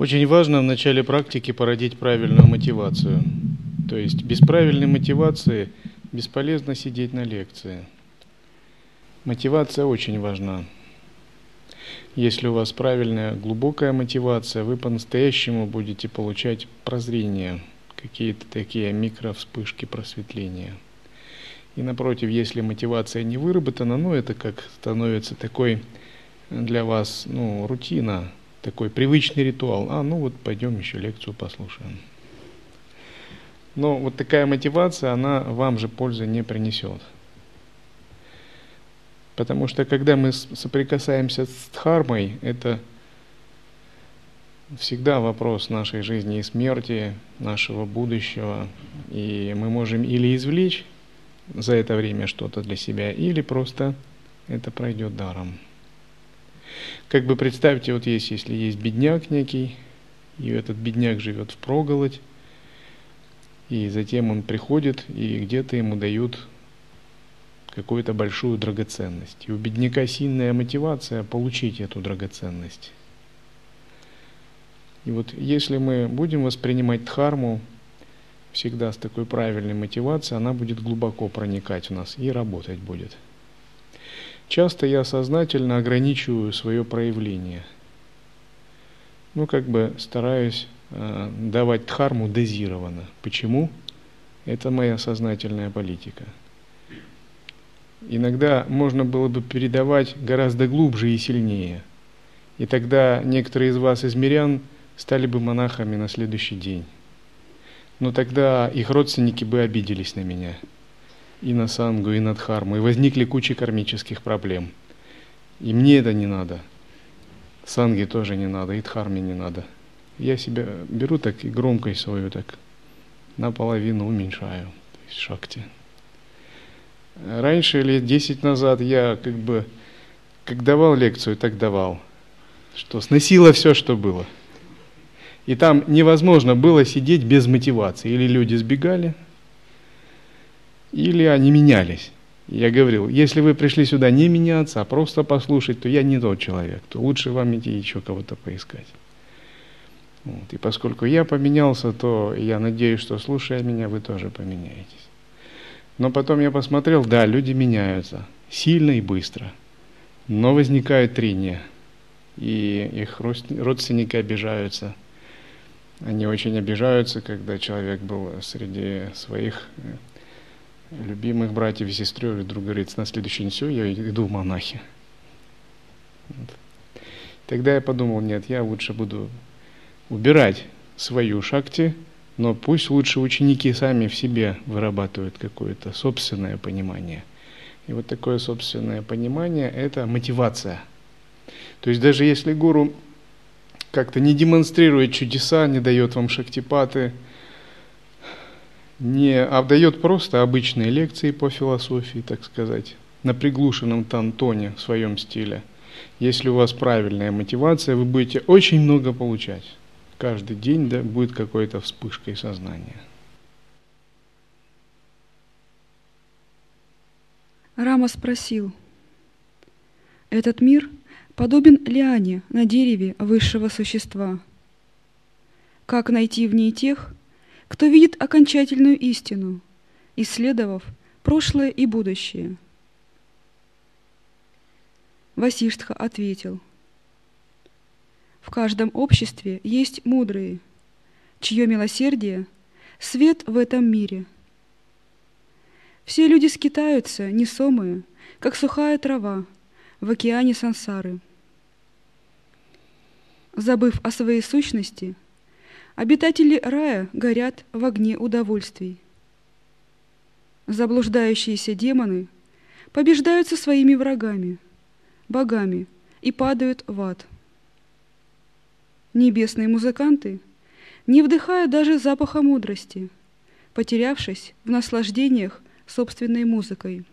Очень важно в начале практики породить правильную мотивацию. То есть без правильной мотивации бесполезно сидеть на лекции. Мотивация очень важна. Если у вас правильная глубокая мотивация, вы по-настоящему будете получать прозрение, какие-то такие микровспышки просветления. И напротив, если мотивация не выработана, ну это как становится такой для вас ну, рутина, такой привычный ритуал. А, ну вот пойдем еще лекцию послушаем. Но вот такая мотивация, она вам же пользы не принесет. Потому что когда мы соприкасаемся с дхармой, это всегда вопрос нашей жизни и смерти, нашего будущего. И мы можем или извлечь за это время что-то для себя, или просто это пройдет даром. Как бы представьте, вот есть, если есть бедняк некий, и этот бедняк живет в проголодь, и затем он приходит, и где-то ему дают какую-то большую драгоценность. И у бедняка сильная мотивация получить эту драгоценность. И вот если мы будем воспринимать дхарму всегда с такой правильной мотивацией, она будет глубоко проникать в нас и работать будет. Часто я сознательно ограничиваю свое проявление. Ну, как бы стараюсь э, давать дхарму дозированно. Почему? Это моя сознательная политика. Иногда можно было бы передавать гораздо глубже и сильнее. И тогда некоторые из вас, из мирян, стали бы монахами на следующий день. Но тогда их родственники бы обиделись на меня – и на сангу, и на дхарму, и возникли куча кармических проблем. И мне это не надо. Санге тоже не надо, и дхарме не надо. Я себя беру так и громкость свою так наполовину уменьшаю, то есть шакти. Раньше, лет 10 назад, я как бы, как давал лекцию, так давал, что сносило все, что было. И там невозможно было сидеть без мотивации. Или люди сбегали, или они менялись. Я говорил, если вы пришли сюда не меняться, а просто послушать, то я не тот человек, то лучше вам идти еще кого-то поискать. Вот. И поскольку я поменялся, то я надеюсь, что слушая меня, вы тоже поменяетесь. Но потом я посмотрел, да, люди меняются сильно и быстро, но возникают трения, и их родственники обижаются. Они очень обижаются, когда человек был среди своих любимых братьев и сестер, и друг говорит, на следующий день все, я иду в монахи. Вот. Тогда я подумал, нет, я лучше буду убирать свою шакти, но пусть лучше ученики сами в себе вырабатывают какое-то собственное понимание. И вот такое собственное понимание – это мотивация. То есть даже если гуру как-то не демонстрирует чудеса, не дает вам шактипаты – не отдает просто обычные лекции по философии, так сказать, на приглушенном там тоне в своем стиле. Если у вас правильная мотивация, вы будете очень много получать. Каждый день да, будет какой-то вспышкой сознания. Рама спросил, этот мир подобен лиане на дереве высшего существа. Как найти в ней тех, кто видит окончательную истину, исследовав прошлое и будущее. Васиштха ответил, в каждом обществе есть мудрые, чье милосердие – свет в этом мире. Все люди скитаются, несомые, как сухая трава в океане сансары. Забыв о своей сущности – Обитатели рая горят в огне удовольствий. Заблуждающиеся демоны побеждаются своими врагами, богами, и падают в ад. Небесные музыканты не вдыхают даже запаха мудрости, потерявшись в наслаждениях собственной музыкой.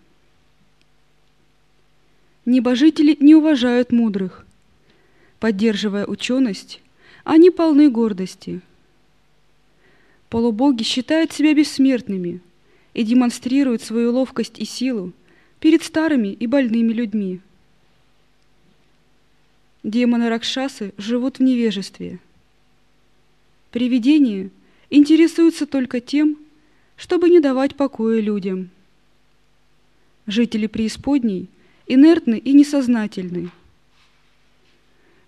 Небожители не уважают мудрых. Поддерживая ученость, они полны гордости – Полубоги считают себя бессмертными и демонстрируют свою ловкость и силу перед старыми и больными людьми. Демоны Ракшасы живут в невежестве. Привидения интересуются только тем, чтобы не давать покоя людям. Жители преисподней инертны и несознательны.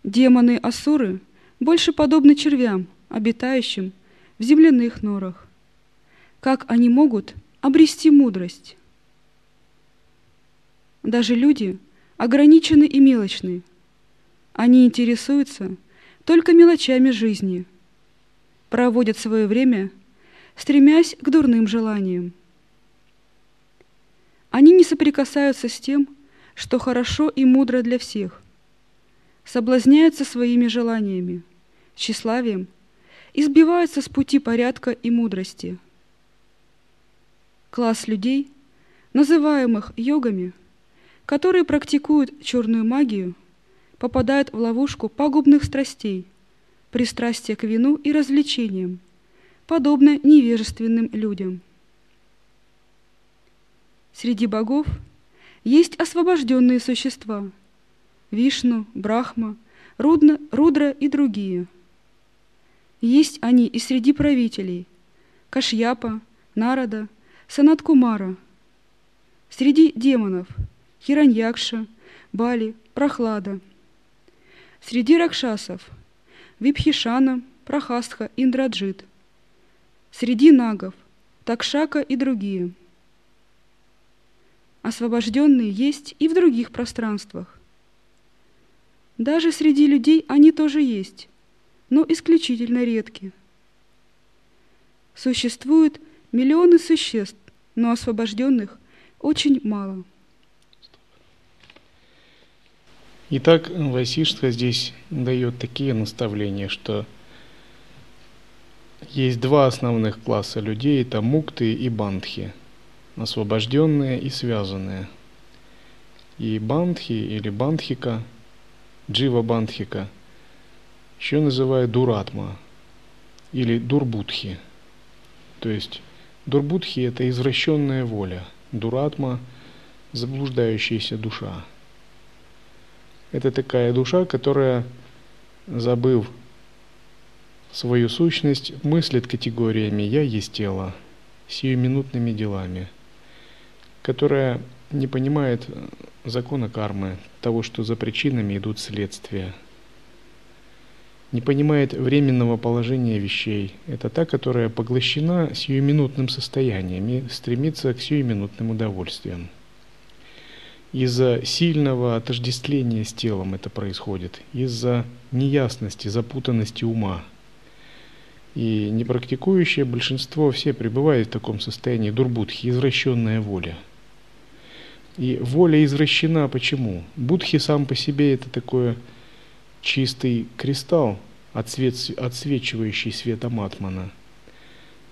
Демоны-асуры больше подобны червям, обитающим в земляных норах. Как они могут обрести мудрость? Даже люди ограничены и мелочны. Они интересуются только мелочами жизни, проводят свое время, стремясь к дурным желаниям. Они не соприкасаются с тем, что хорошо и мудро для всех, соблазняются своими желаниями, тщеславием и сбиваются с пути порядка и мудрости. Класс людей, называемых йогами, которые практикуют черную магию, попадают в ловушку пагубных страстей, пристрастия к вину и развлечениям, подобно невежественным людям. Среди богов есть освобожденные существа – Вишну, Брахма, Рудна, Рудра и другие. Есть они и среди правителей – Кашьяпа, Нарада, Санаткумара. Среди демонов – Хираньякша, Бали, Прохлада. Среди ракшасов – Випхишана, Прохастха, Индраджит. Среди нагов – Такшака и другие – Освобожденные есть и в других пространствах. Даже среди людей они тоже есть, но исключительно редки. Существуют миллионы существ, но освобожденных очень мало. Итак, Васиштха здесь дает такие наставления, что есть два основных класса людей, это мукты и бандхи – освобожденные и связанные. И бандхи или бандхика, джива бандхика, еще называют дуратма или дурбудхи. То есть дурбудхи – это извращенная воля, дуратма – заблуждающаяся душа. Это такая душа, которая, забыв свою сущность, мыслит категориями «я есть тело», сиюминутными делами – которая не понимает закона кармы, того, что за причинами идут следствия, не понимает временного положения вещей. Это та, которая поглощена сиюминутным состоянием и стремится к сиюминутным удовольствиям. Из-за сильного отождествления с телом это происходит, из-за неясности, запутанности ума. И непрактикующее большинство все пребывают в таком состоянии дурбудхи, извращенная воля – и воля извращена. Почему? Будхи сам по себе это такой чистый кристалл, отсвет, отсвечивающий светом Атмана.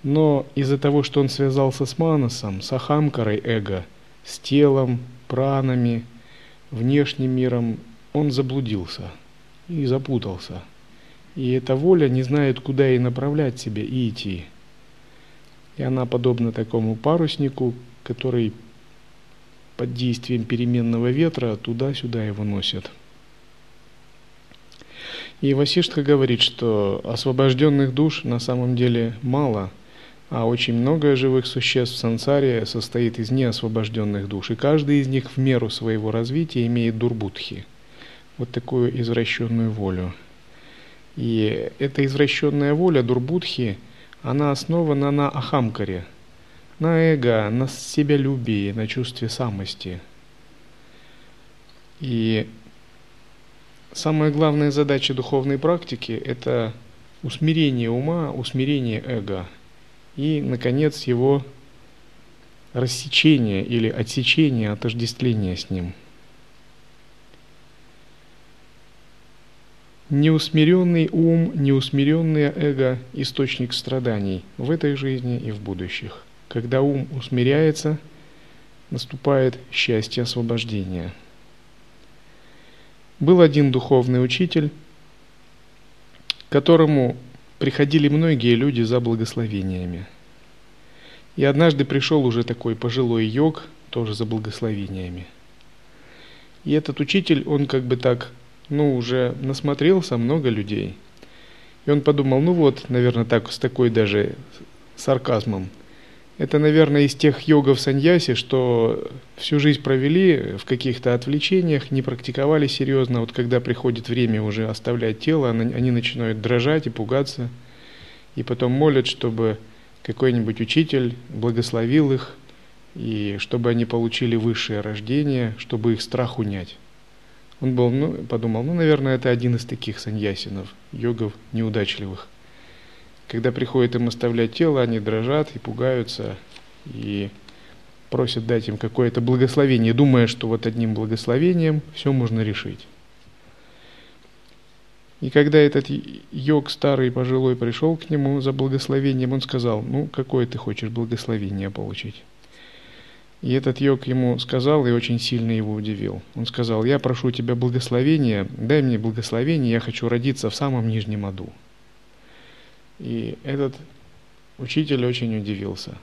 Но из-за того, что он связался с Манасом, с Ахамкарой эго, с телом, пранами, внешним миром, он заблудился и запутался. И эта воля не знает, куда ей направлять себя и идти. И она подобна такому паруснику, который под действием переменного ветра туда-сюда его носят. И Васиштха говорит, что освобожденных душ на самом деле мало, а очень много живых существ в сансаре состоит из неосвобожденных душ, и каждый из них в меру своего развития имеет дурбудхи, вот такую извращенную волю. И эта извращенная воля дурбудхи, она основана на ахамкаре – на эго, на себялюбие, на чувстве самости. И самая главная задача духовной практики – это усмирение ума, усмирение эго и, наконец, его рассечение или отсечение, отождествление с ним. Неусмиренный ум, неусмиренное эго – источник страданий в этой жизни и в будущих. Когда ум усмиряется, наступает счастье освобождения. Был один духовный учитель, к которому приходили многие люди за благословениями. И однажды пришел уже такой пожилой йог, тоже за благословениями. И этот учитель, он как бы так, ну, уже насмотрелся много людей. И он подумал, ну вот, наверное, так, с такой даже сарказмом. Это, наверное, из тех йогов саньяси, что всю жизнь провели в каких-то отвлечениях, не практиковали серьезно. Вот когда приходит время уже оставлять тело, они начинают дрожать и пугаться. И потом молят, чтобы какой-нибудь учитель благословил их, и чтобы они получили высшее рождение, чтобы их страх унять. Он был, ну, подумал, ну, наверное, это один из таких саньясинов, йогов неудачливых. Когда приходит им оставлять тело, они дрожат и пугаются, и просят дать им какое-то благословение, думая, что вот одним благословением все можно решить. И когда этот йог старый пожилой пришел к нему за благословением, он сказал, ну, какое ты хочешь благословение получить? И этот йог ему сказал и очень сильно его удивил. Он сказал, я прошу тебя благословения, дай мне благословение, я хочу родиться в самом нижнем аду. И этот учитель очень удивился.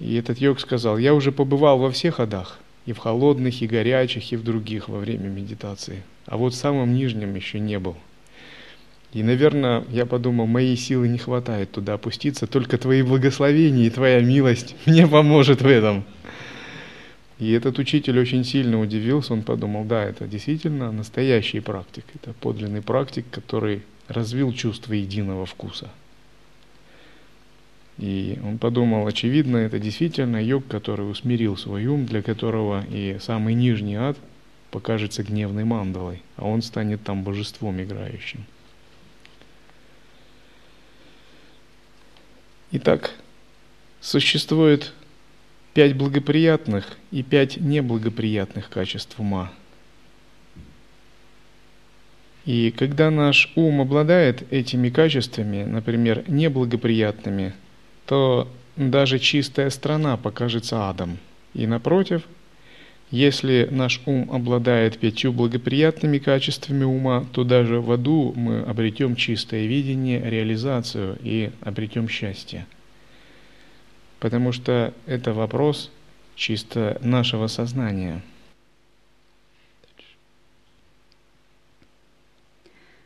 И этот йог сказал, я уже побывал во всех адах, и в холодных, и горячих, и в других во время медитации. А вот в самом нижнем еще не был. И, наверное, я подумал, моей силы не хватает туда опуститься, только твои благословения и твоя милость мне поможет в этом. И этот учитель очень сильно удивился, он подумал, да, это действительно настоящий практик, это подлинный практик, который развил чувство единого вкуса. И он подумал, очевидно, это действительно йог, который усмирил свой ум, для которого и самый нижний ад покажется гневной мандалой, а он станет там божеством играющим. Итак, существует пять благоприятных и пять неблагоприятных качеств ума. И когда наш ум обладает этими качествами, например, неблагоприятными, то даже чистая страна покажется адом. И напротив, если наш ум обладает пятью благоприятными качествами ума, то даже в аду мы обретем чистое видение, реализацию и обретем счастье потому что это вопрос чисто нашего сознания.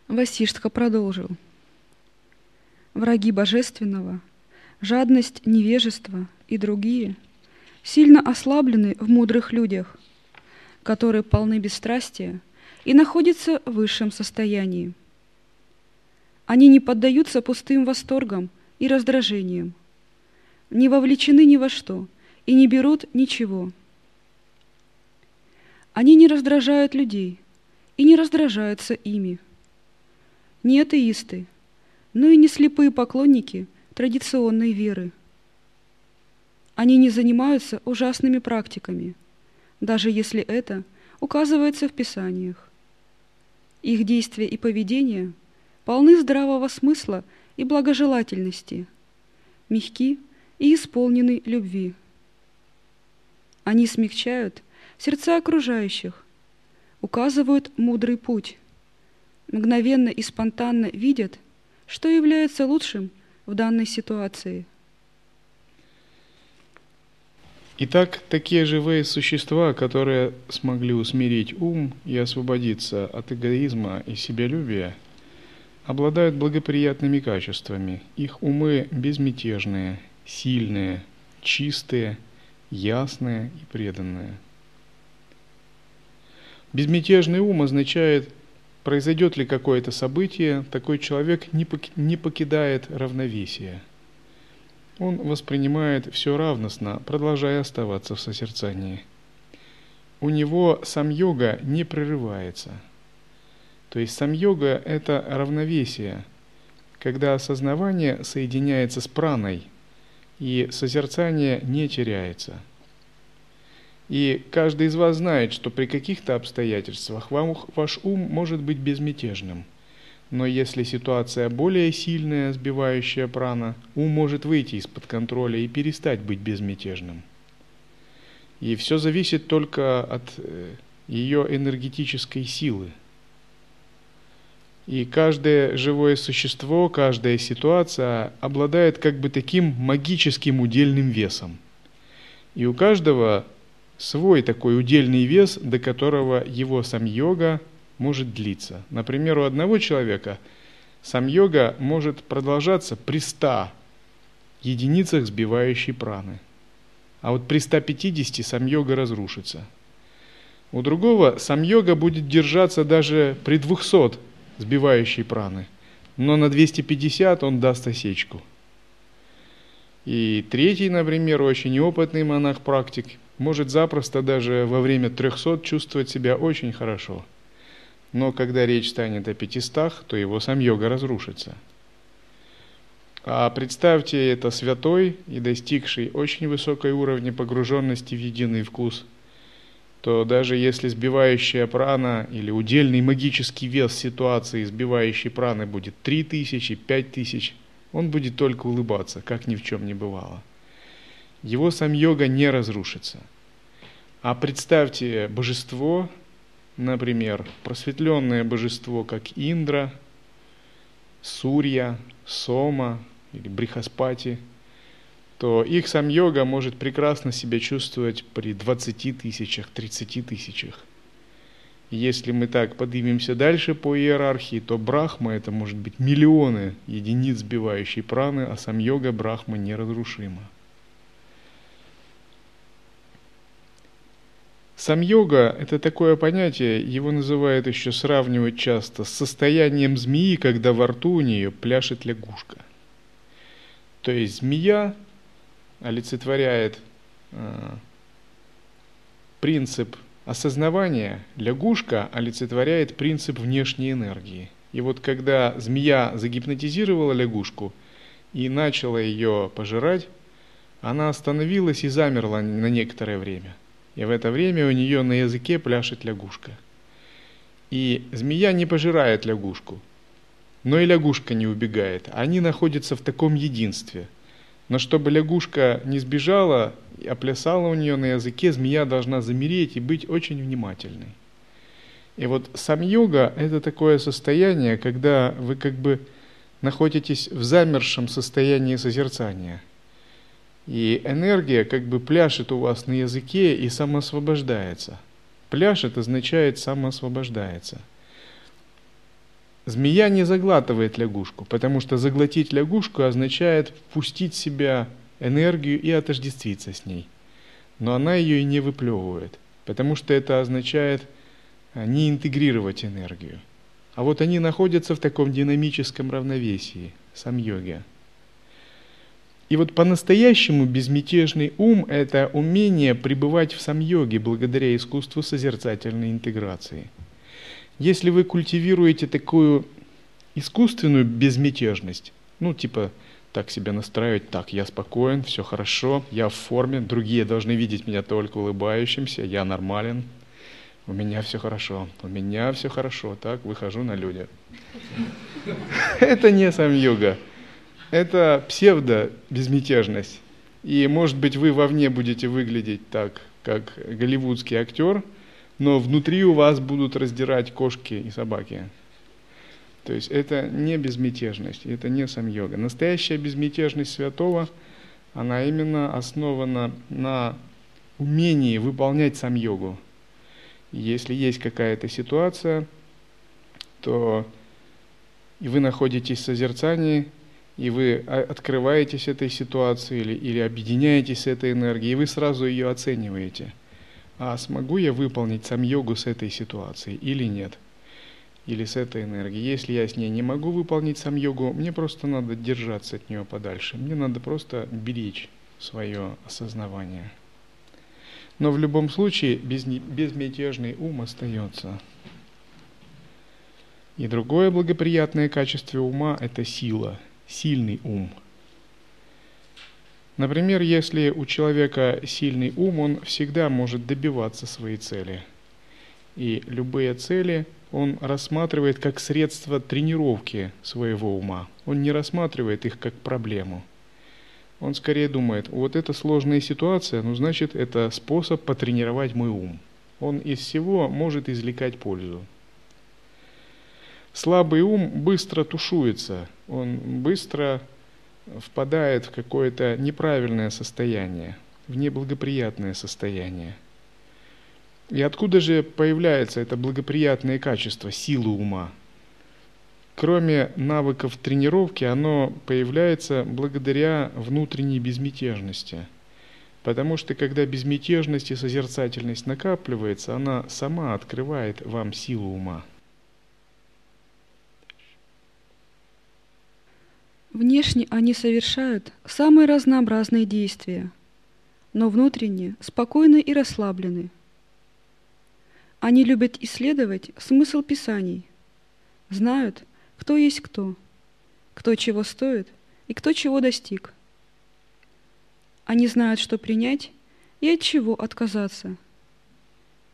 Васиштха продолжил. Враги божественного, жадность, невежество и другие сильно ослаблены в мудрых людях, которые полны бесстрастия и находятся в высшем состоянии. Они не поддаются пустым восторгам и раздражениям, не вовлечены ни во что и не берут ничего. Они не раздражают людей и не раздражаются ими. Не атеисты, но и не слепые поклонники традиционной веры. Они не занимаются ужасными практиками, даже если это указывается в Писаниях. Их действия и поведение полны здравого смысла и благожелательности, мягки и исполнены любви. Они смягчают сердца окружающих, указывают мудрый путь, мгновенно и спонтанно видят, что является лучшим в данной ситуации. Итак, такие живые существа, которые смогли усмирить ум и освободиться от эгоизма и себялюбия, обладают благоприятными качествами. Их умы безмятежные, сильные, чистые, ясные и преданные. Безмятежный ум означает, произойдет ли какое-то событие, такой человек не покидает равновесие. Он воспринимает все равностно, продолжая оставаться в созерцании. У него сам йога не прерывается. То есть сам йога – это равновесие, когда осознавание соединяется с праной – и созерцание не теряется. И каждый из вас знает, что при каких-то обстоятельствах вам, ваш ум может быть безмятежным. Но если ситуация более сильная, сбивающая прана, ум может выйти из-под контроля и перестать быть безмятежным. И все зависит только от э, ее энергетической силы – и каждое живое существо, каждая ситуация обладает как бы таким магическим удельным весом. И у каждого свой такой удельный вес, до которого его сам йога может длиться. Например, у одного человека Сам-йога может продолжаться при 100 единицах сбивающей праны. А вот при 150 сам-йога разрушится. У другого сам-йога будет держаться даже при 200 сбивающей праны, но на 250 он даст осечку. И третий, например, очень опытный монах-практик может запросто даже во время 300 чувствовать себя очень хорошо. Но когда речь станет о 500, то его сам йога разрушится. А представьте это святой и достигший очень высокой уровня погруженности в единый вкус, то даже если сбивающая прана или удельный магический вес ситуации сбивающей праны будет 3000, 5000, он будет только улыбаться, как ни в чем не бывало. Его сам йога не разрушится. А представьте божество, например, просветленное божество, как Индра, Сурья, Сома или Брихаспати, то их сам йога может прекрасно себя чувствовать при 20 тысячах, 30 тысячах. Если мы так поднимемся дальше по иерархии, то брахма это может быть миллионы единиц сбивающей праны, а сам йога брахма неразрушима. Сам йога – это такое понятие, его называют еще, сравнивать часто с состоянием змеи, когда во рту у нее пляшет лягушка. То есть змея олицетворяет э, принцип осознавания, лягушка олицетворяет принцип внешней энергии. И вот когда змея загипнотизировала лягушку и начала ее пожирать, она остановилась и замерла на некоторое время. И в это время у нее на языке пляшет лягушка. И змея не пожирает лягушку, но и лягушка не убегает. Они находятся в таком единстве. Но чтобы лягушка не сбежала, а плясала у нее на языке, змея должна замереть и быть очень внимательной. И вот сам йога – это такое состояние, когда вы как бы находитесь в замершем состоянии созерцания – и энергия как бы пляшет у вас на языке и самоосвобождается. Пляшет означает самоосвобождается. Змея не заглатывает лягушку, потому что заглотить лягушку означает впустить в себя энергию и отождествиться с ней. Но она ее и не выплевывает, потому что это означает а, не интегрировать энергию. А вот они находятся в таком динамическом равновесии, сам йоги. И вот по-настоящему безмятежный ум – это умение пребывать в сам-йоге благодаря искусству созерцательной интеграции. Если вы культивируете такую искусственную безмятежность, ну типа так себя настраивать, так, я спокоен, все хорошо, я в форме, другие должны видеть меня только улыбающимся, я нормален, у меня все хорошо, у меня все хорошо, так, выхожу на люди. Это не сам йога это псевдо-безмятежность. И, может быть, вы вовне будете выглядеть так, как голливудский актер, но внутри у вас будут раздирать кошки и собаки. То есть это не безмятежность, это не сам йога. Настоящая безмятежность святого, она именно основана на умении выполнять сам йогу. Если есть какая-то ситуация, то и вы находитесь в созерцании, и вы открываетесь этой ситуации или, или объединяетесь с этой энергией, и вы сразу ее оцениваете. А смогу я выполнить сам йогу с этой ситуацией или нет? Или с этой энергией? Если я с ней не могу выполнить сам йогу, мне просто надо держаться от нее подальше. Мне надо просто беречь свое осознавание. Но в любом случае безмятежный ум остается. И другое благоприятное качество ума – это сила – сильный ум. Например, если у человека сильный ум, он всегда может добиваться своей цели. И любые цели он рассматривает как средство тренировки своего ума. Он не рассматривает их как проблему. Он скорее думает, вот это сложная ситуация, ну значит это способ потренировать мой ум. Он из всего может извлекать пользу. Слабый ум быстро тушуется, он быстро впадает в какое-то неправильное состояние, в неблагоприятное состояние. И откуда же появляется это благоприятное качество, сила ума? кроме навыков тренировки, оно появляется благодаря внутренней безмятежности. Потому что когда безмятежность и созерцательность накапливается, она сама открывает вам силу ума. Внешне они совершают самые разнообразные действия, но внутренне спокойны и расслаблены. Они любят исследовать смысл Писаний, знают, кто есть кто, кто чего стоит и кто чего достиг. Они знают, что принять и от чего отказаться.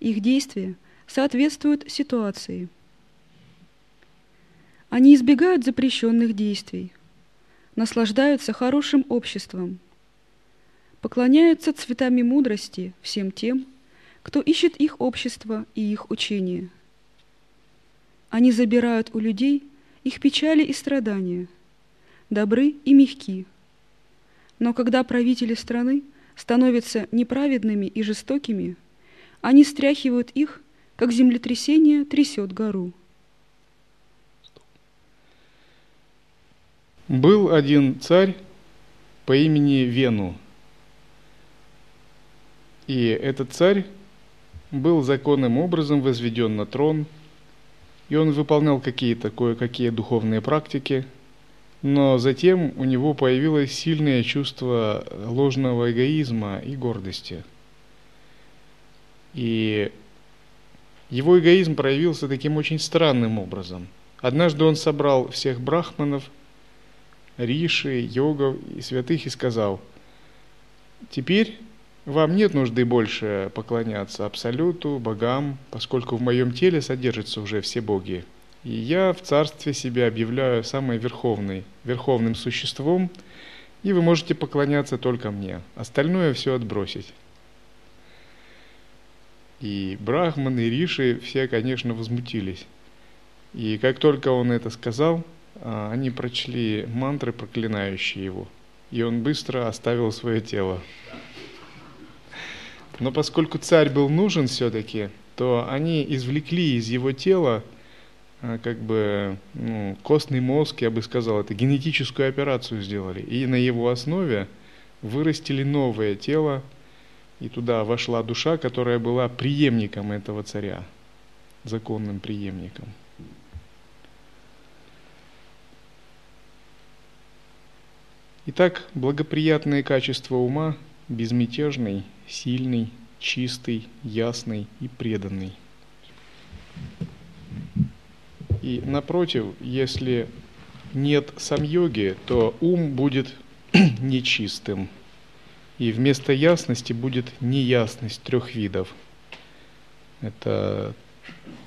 Их действия соответствуют ситуации. Они избегают запрещенных действий, наслаждаются хорошим обществом, поклоняются цветами мудрости всем тем, кто ищет их общество и их учение. Они забирают у людей их печали и страдания, добры и мягки. Но когда правители страны становятся неправедными и жестокими, они стряхивают их, как землетрясение трясет гору. Был один царь по имени Вену. И этот царь был законным образом возведен на трон, и он выполнял какие-то кое-какие духовные практики, но затем у него появилось сильное чувство ложного эгоизма и гордости. И его эгоизм проявился таким очень странным образом. Однажды он собрал всех брахманов – риши, йогов и святых и сказал, «Теперь вам нет нужды больше поклоняться Абсолюту, богам, поскольку в моем теле содержатся уже все боги. И я в царстве себя объявляю самой верховной, верховным существом, и вы можете поклоняться только мне. Остальное все отбросить». И брахманы, и риши все, конечно, возмутились. И как только он это сказал, они прочли мантры, проклинающие его, и он быстро оставил свое тело. Но поскольку царь был нужен все-таки, то они извлекли из его тела а, как бы ну, костный мозг, я бы сказал, это генетическую операцию сделали. И на его основе вырастили новое тело, и туда вошла душа, которая была преемником этого царя, законным преемником. Итак, благоприятные качества ума – безмятежный, сильный, чистый, ясный и преданный. И напротив, если нет самьоги, то ум будет нечистым. И вместо ясности будет неясность трех видов. Это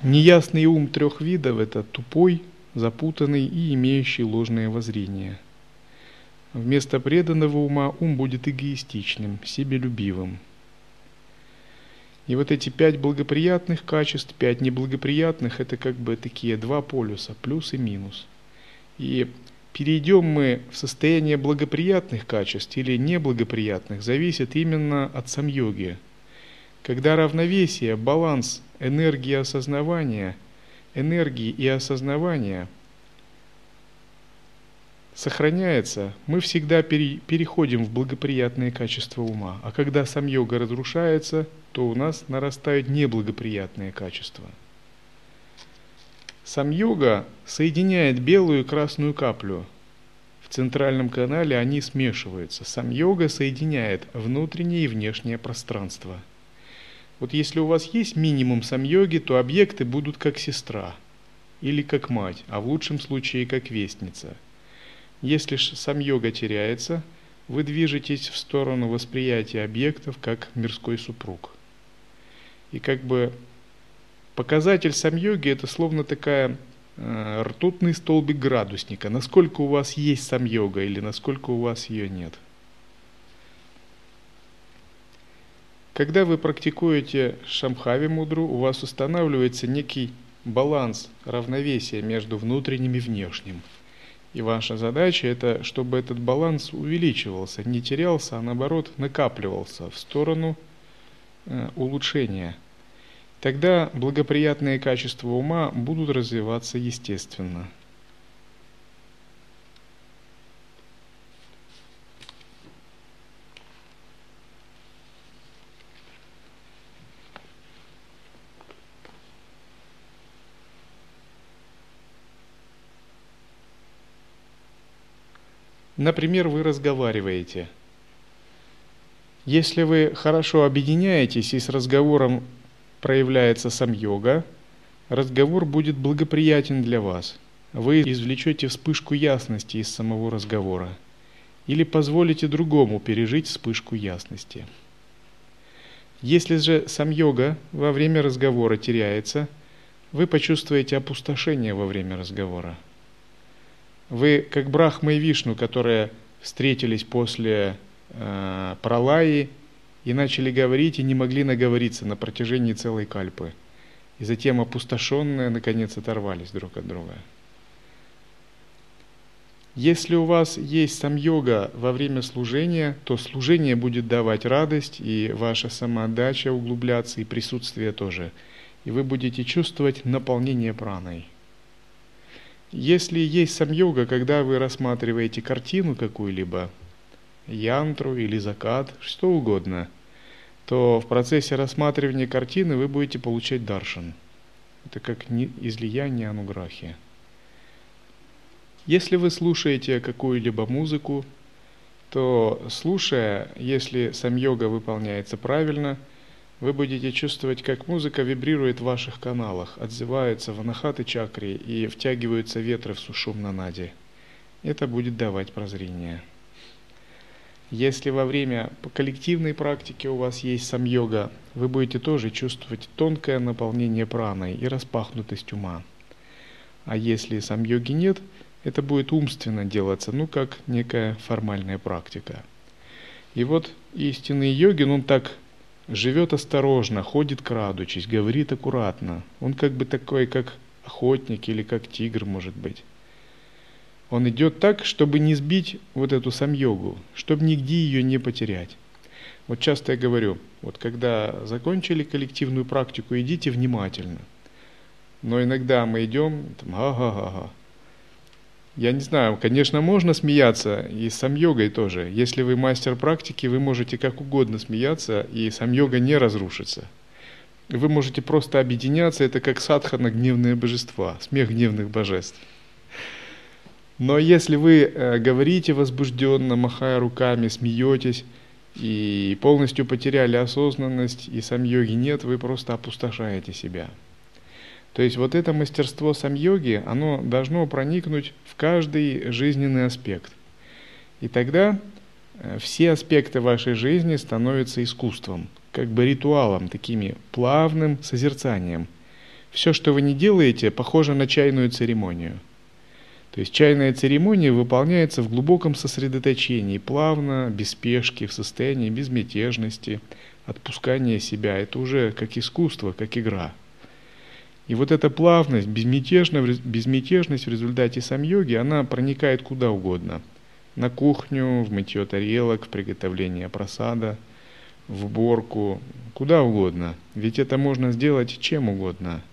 неясный ум трех видов – это тупой, запутанный и имеющий ложное воззрение – Вместо преданного ума ум будет эгоистичным, себелюбивым. И вот эти пять благоприятных качеств, пять неблагоприятных, это как бы такие два полюса, плюс и минус. И перейдем мы в состояние благоприятных качеств или неблагоприятных, зависит именно от самьоги. Когда равновесие, баланс энергии осознавания, энергии и осознавания – сохраняется, мы всегда пере, переходим в благоприятные качества ума. А когда сам йога разрушается, то у нас нарастают неблагоприятные качества. Сам йога соединяет белую и красную каплю. В центральном канале они смешиваются. Сам йога соединяет внутреннее и внешнее пространство. Вот если у вас есть минимум сам йоги, то объекты будут как сестра или как мать, а в лучшем случае как вестница – если же сам йога теряется, вы движетесь в сторону восприятия объектов как мирской супруг. И как бы показатель сам йоги это словно такая э, ртутный столбик градусника. Насколько у вас есть сам йога или насколько у вас ее нет. Когда вы практикуете шамхави мудру, у вас устанавливается некий баланс, равновесие между внутренним и внешним – и ваша задача это, чтобы этот баланс увеличивался, не терялся, а наоборот накапливался в сторону э, улучшения. Тогда благоприятные качества ума будут развиваться естественно. Например, вы разговариваете. Если вы хорошо объединяетесь и с разговором проявляется сам йога, разговор будет благоприятен для вас. Вы извлечете вспышку ясности из самого разговора или позволите другому пережить вспышку ясности. Если же сам йога во время разговора теряется, вы почувствуете опустошение во время разговора. Вы как Брахма и Вишну, которые встретились после э, Пралаи и начали говорить и не могли наговориться на протяжении целой кальпы. И затем опустошенные наконец оторвались друг от друга. Если у вас есть сам йога во время служения, то служение будет давать радость, и ваша самоотдача углубляться, и присутствие тоже. И вы будете чувствовать наполнение праной. Если есть сам йога, когда вы рассматриваете картину какую-либо, янтру или закат, что угодно, то в процессе рассматривания картины вы будете получать даршан. Это как излияние ануграхи. Если вы слушаете какую-либо музыку, то слушая, если сам йога выполняется правильно, вы будете чувствовать, как музыка вибрирует в ваших каналах, отзывается в анахаты чакре и втягиваются ветры в сушум на наде. Это будет давать прозрение. Если во время коллективной практики у вас есть сам йога, вы будете тоже чувствовать тонкое наполнение праной и распахнутость ума. А если сам йоги нет – это будет умственно делаться, ну как некая формальная практика. И вот истинный йогин, он так живет осторожно, ходит крадучись, говорит аккуратно. Он как бы такой, как охотник или как тигр, может быть. Он идет так, чтобы не сбить вот эту сам йогу, чтобы нигде ее не потерять. Вот часто я говорю, вот когда закончили коллективную практику, идите внимательно. Но иногда мы идем, там, ага-га-га, я не знаю, конечно, можно смеяться, и сам йогой тоже. Если вы мастер практики, вы можете как угодно смеяться, и сам йога не разрушится. Вы можете просто объединяться, это как садхана гневные божества, смех гневных божеств. Но если вы э, говорите возбужденно, махая руками, смеетесь, и полностью потеряли осознанность, и сам йоги нет, вы просто опустошаете себя. То есть вот это мастерство сам-йоги, оно должно проникнуть в каждый жизненный аспект. И тогда э, все аспекты вашей жизни становятся искусством, как бы ритуалом, такими плавным созерцанием. Все, что вы не делаете, похоже на чайную церемонию. То есть чайная церемония выполняется в глубоком сосредоточении, плавно, без спешки, в состоянии безмятежности, отпускания себя. Это уже как искусство, как игра – и вот эта плавность, безмятежность, безмятежность в результате сам-йоги, она проникает куда угодно. На кухню, в мытье тарелок, в приготовление просада, в уборку, куда угодно. Ведь это можно сделать чем угодно –